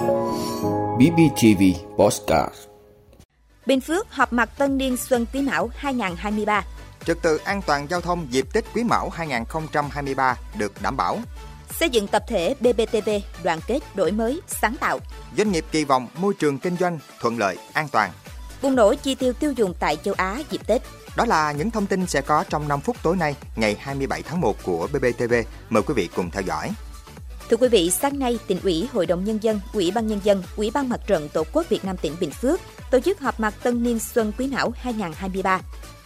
BBTV Postcard Bình Phước họp mặt Tân Niên Xuân Quý Mão 2023 Trật tự an toàn giao thông dịp Tết Quý Mão 2023 được đảm bảo. Xây dựng tập thể BBTV đoàn kết đổi mới, sáng tạo. Doanh nghiệp kỳ vọng môi trường kinh doanh thuận lợi, an toàn. Bùng nổ chi tiêu tiêu dùng tại châu Á dịp Tết. Đó là những thông tin sẽ có trong 5 phút tối nay, ngày 27 tháng 1 của BBTV. Mời quý vị cùng theo dõi. Thưa quý vị, sáng nay, tỉnh ủy, Hội đồng Nhân dân, Ủy ban Nhân dân, Ủy ban Mặt trận Tổ quốc Việt Nam tỉnh Bình Phước tổ chức họp mặt Tân Niên Xuân Quý Mão 2023.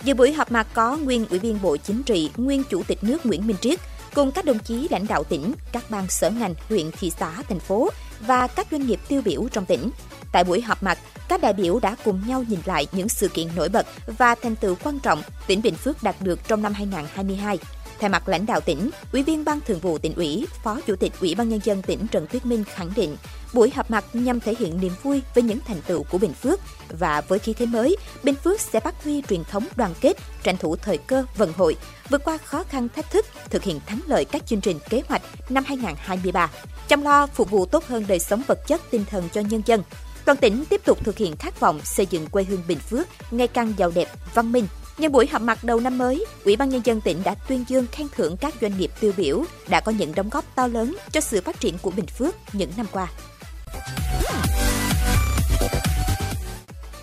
Dự buổi họp mặt có nguyên Ủy viên Bộ Chính trị, nguyên Chủ tịch nước Nguyễn Minh Triết, cùng các đồng chí lãnh đạo tỉnh, các ban sở ngành, huyện, thị xã, thành phố và các doanh nghiệp tiêu biểu trong tỉnh. Tại buổi họp mặt, các đại biểu đã cùng nhau nhìn lại những sự kiện nổi bật và thành tựu quan trọng tỉnh Bình Phước đạt được trong năm 2022. Thay mặt lãnh đạo tỉnh, Ủy viên Ban Thường vụ tỉnh ủy, Phó Chủ tịch Ủy ban nhân dân tỉnh Trần Tuyết Minh khẳng định, buổi họp mặt nhằm thể hiện niềm vui với những thành tựu của Bình Phước và với khí thế mới, Bình Phước sẽ phát huy truyền thống đoàn kết, tranh thủ thời cơ vận hội, vượt qua khó khăn thách thức, thực hiện thắng lợi các chương trình kế hoạch năm 2023, chăm lo phục vụ tốt hơn đời sống vật chất tinh thần cho nhân dân. Toàn tỉnh tiếp tục thực hiện khát vọng xây dựng quê hương Bình Phước ngày càng giàu đẹp, văn minh, Nhân buổi họp mặt đầu năm mới, Ủy ban nhân dân tỉnh đã tuyên dương khen thưởng các doanh nghiệp tiêu biểu đã có những đóng góp to lớn cho sự phát triển của Bình Phước những năm qua.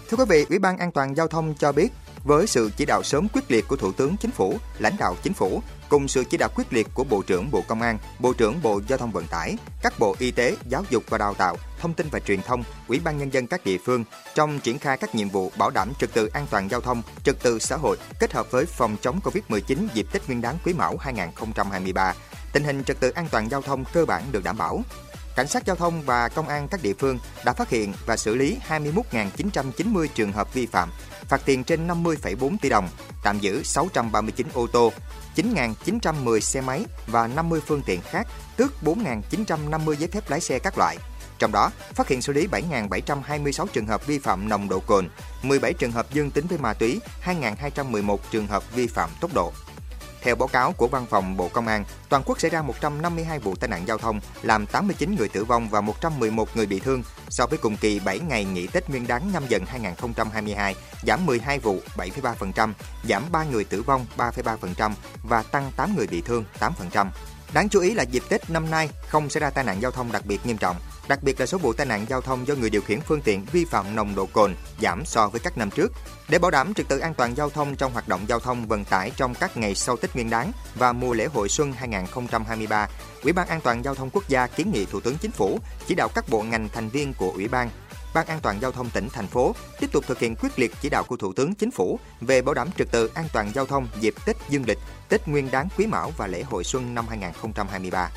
Thưa quý vị, Ủy ban An toàn giao thông cho biết, với sự chỉ đạo sớm quyết liệt của Thủ tướng Chính phủ, lãnh đạo Chính phủ, cùng sự chỉ đạo quyết liệt của Bộ trưởng Bộ Công an, Bộ trưởng Bộ Giao thông Vận tải, các bộ Y tế, Giáo dục và Đào tạo, Thông tin và Truyền thông, Ủy ban nhân dân các địa phương trong triển khai các nhiệm vụ bảo đảm trật tự an toàn giao thông, trật tự xã hội kết hợp với phòng chống Covid-19 dịp Tết Nguyên đán Quý Mão 2023. Tình hình trật tự an toàn giao thông cơ bản được đảm bảo. Cảnh sát giao thông và công an các địa phương đã phát hiện và xử lý 21.990 trường hợp vi phạm, phạt tiền trên 50,4 tỷ đồng, tạm giữ 639 ô tô, 9.910 xe máy và 50 phương tiện khác, tước 4.950 giấy phép lái xe các loại. Trong đó, phát hiện xử lý 7.726 trường hợp vi phạm nồng độ cồn, 17 trường hợp dương tính với ma túy, 2.211 trường hợp vi phạm tốc độ. Theo báo cáo của Văn phòng Bộ Công an, toàn quốc xảy ra 152 vụ tai nạn giao thông, làm 89 người tử vong và 111 người bị thương so với cùng kỳ 7 ngày nghỉ Tết Nguyên đán nhâm dần 2022, giảm 12 vụ 7,3%, giảm 3 người tử vong 3,3% và tăng 8 người bị thương 8%. Đáng chú ý là dịp Tết năm nay không xảy ra tai nạn giao thông đặc biệt nghiêm trọng, đặc biệt là số vụ tai nạn giao thông do người điều khiển phương tiện vi phạm nồng độ cồn giảm so với các năm trước. Để bảo đảm trật tự an toàn giao thông trong hoạt động giao thông vận tải trong các ngày sau Tết Nguyên đán và mùa lễ hội xuân 2023, Ủy ban An toàn giao thông quốc gia kiến nghị Thủ tướng Chính phủ chỉ đạo các bộ ngành thành viên của Ủy ban Ban An toàn giao thông tỉnh thành phố tiếp tục thực hiện quyết liệt chỉ đạo của Thủ tướng Chính phủ về bảo đảm trật tự an toàn giao thông dịp Tết Dương lịch, Tết Nguyên đán Quý Mão và lễ hội xuân năm 2023.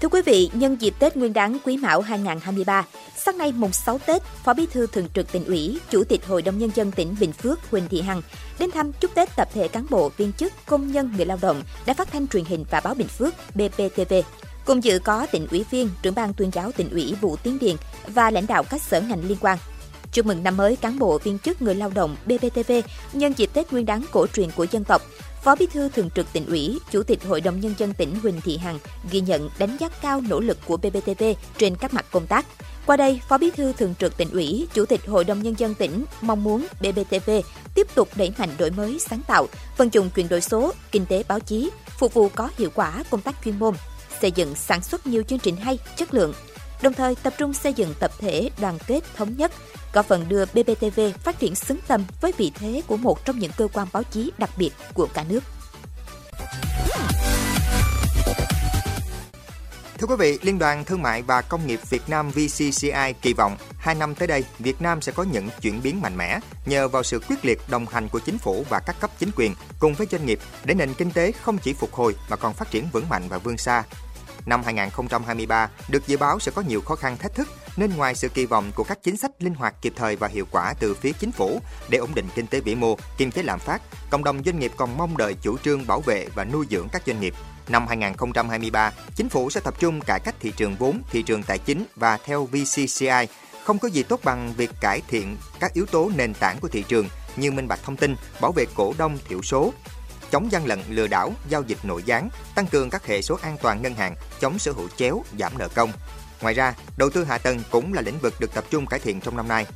Thưa quý vị, nhân dịp Tết Nguyên đán Quý Mão 2023, sáng nay mùng 6 Tết, Phó Bí thư Thường trực tỉnh ủy, Chủ tịch Hội đồng Nhân dân tỉnh Bình Phước Huỳnh Thị Hằng đến thăm chúc Tết tập thể cán bộ, viên chức, công nhân, người lao động đã phát thanh truyền hình và báo Bình Phước BPTV. Cùng dự có tỉnh ủy viên, trưởng ban tuyên giáo tỉnh ủy Vũ Tiến Điền và lãnh đạo các sở ngành liên quan. Chúc mừng năm mới cán bộ viên chức người lao động BPTV nhân dịp Tết Nguyên đán cổ truyền của dân tộc. Phó Bí thư Thường trực tỉnh ủy, Chủ tịch Hội đồng Nhân dân tỉnh Huỳnh Thị Hằng ghi nhận đánh giá cao nỗ lực của BPTV trên các mặt công tác. Qua đây, Phó Bí thư Thường trực tỉnh ủy, Chủ tịch Hội đồng Nhân dân tỉnh mong muốn BBTV tiếp tục đẩy mạnh đổi mới sáng tạo, vận dụng chuyển đổi số, kinh tế báo chí, phục vụ có hiệu quả công tác chuyên môn, xây dựng sản xuất nhiều chương trình hay, chất lượng, đồng thời tập trung xây dựng tập thể đoàn kết thống nhất, góp phần đưa BBTV phát triển xứng tầm với vị thế của một trong những cơ quan báo chí đặc biệt của cả nước. Thưa quý vị, Liên đoàn Thương mại và Công nghiệp Việt Nam VCCI kỳ vọng hai năm tới đây, Việt Nam sẽ có những chuyển biến mạnh mẽ nhờ vào sự quyết liệt đồng hành của chính phủ và các cấp chính quyền cùng với doanh nghiệp để nền kinh tế không chỉ phục hồi mà còn phát triển vững mạnh và vươn xa. Năm 2023 được dự báo sẽ có nhiều khó khăn thách thức nên ngoài sự kỳ vọng của các chính sách linh hoạt kịp thời và hiệu quả từ phía chính phủ để ổn định kinh tế vĩ mô, kiềm chế lạm phát, cộng đồng doanh nghiệp còn mong đợi chủ trương bảo vệ và nuôi dưỡng các doanh nghiệp. Năm 2023, chính phủ sẽ tập trung cải cách thị trường vốn, thị trường tài chính và theo VCCI, không có gì tốt bằng việc cải thiện các yếu tố nền tảng của thị trường như minh bạch thông tin, bảo vệ cổ đông thiểu số, chống gian lận lừa đảo, giao dịch nội gián, tăng cường các hệ số an toàn ngân hàng, chống sở hữu chéo, giảm nợ công. Ngoài ra, đầu tư hạ tầng cũng là lĩnh vực được tập trung cải thiện trong năm nay.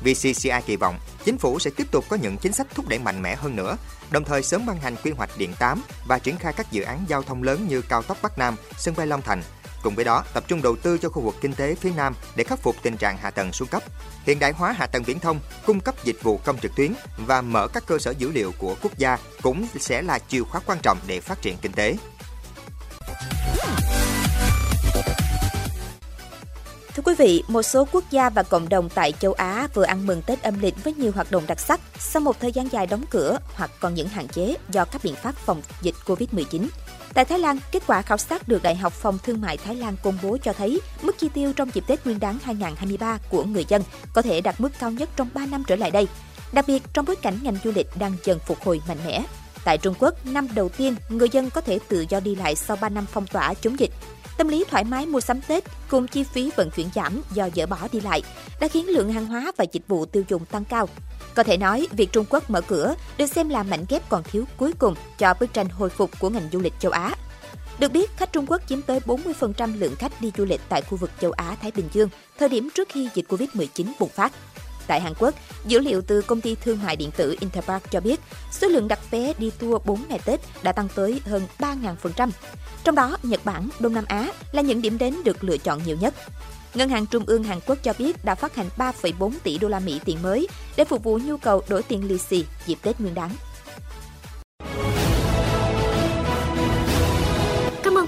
VCCI kỳ vọng chính phủ sẽ tiếp tục có những chính sách thúc đẩy mạnh mẽ hơn nữa, đồng thời sớm ban hành quy hoạch điện 8 và triển khai các dự án giao thông lớn như cao tốc Bắc Nam, sân bay Long Thành. Cùng với đó, tập trung đầu tư cho khu vực kinh tế phía Nam để khắc phục tình trạng hạ tầng xuống cấp, hiện đại hóa hạ tầng viễn thông, cung cấp dịch vụ công trực tuyến và mở các cơ sở dữ liệu của quốc gia cũng sẽ là chìa khóa quan trọng để phát triển kinh tế. Thưa quý vị, một số quốc gia và cộng đồng tại châu Á vừa ăn mừng Tết âm lịch với nhiều hoạt động đặc sắc sau một thời gian dài đóng cửa hoặc còn những hạn chế do các biện pháp phòng dịch Covid-19. Tại Thái Lan, kết quả khảo sát được Đại học Phòng Thương mại Thái Lan công bố cho thấy mức chi tiêu trong dịp Tết Nguyên đán 2023 của người dân có thể đạt mức cao nhất trong 3 năm trở lại đây. Đặc biệt trong bối cảnh ngành du lịch đang dần phục hồi mạnh mẽ. Tại Trung Quốc, năm đầu tiên, người dân có thể tự do đi lại sau 3 năm phong tỏa chống dịch. Tâm lý thoải mái mua sắm Tết cùng chi phí vận chuyển giảm do dỡ bỏ đi lại đã khiến lượng hàng hóa và dịch vụ tiêu dùng tăng cao. Có thể nói, việc Trung Quốc mở cửa được xem là mảnh ghép còn thiếu cuối cùng cho bức tranh hồi phục của ngành du lịch châu Á. Được biết, khách Trung Quốc chiếm tới 40% lượng khách đi du lịch tại khu vực châu Á-Thái Bình Dương, thời điểm trước khi dịch Covid-19 bùng phát. Tại Hàn Quốc, dữ liệu từ công ty thương mại điện tử Interpark cho biết số lượng đặt vé đi tour 4 ngày Tết đã tăng tới hơn 3.000%. Trong đó, Nhật Bản, Đông Nam Á là những điểm đến được lựa chọn nhiều nhất. Ngân hàng Trung ương Hàn Quốc cho biết đã phát hành 3,4 tỷ đô la Mỹ tiền mới để phục vụ nhu cầu đổi tiền lì xì dịp Tết Nguyên đán.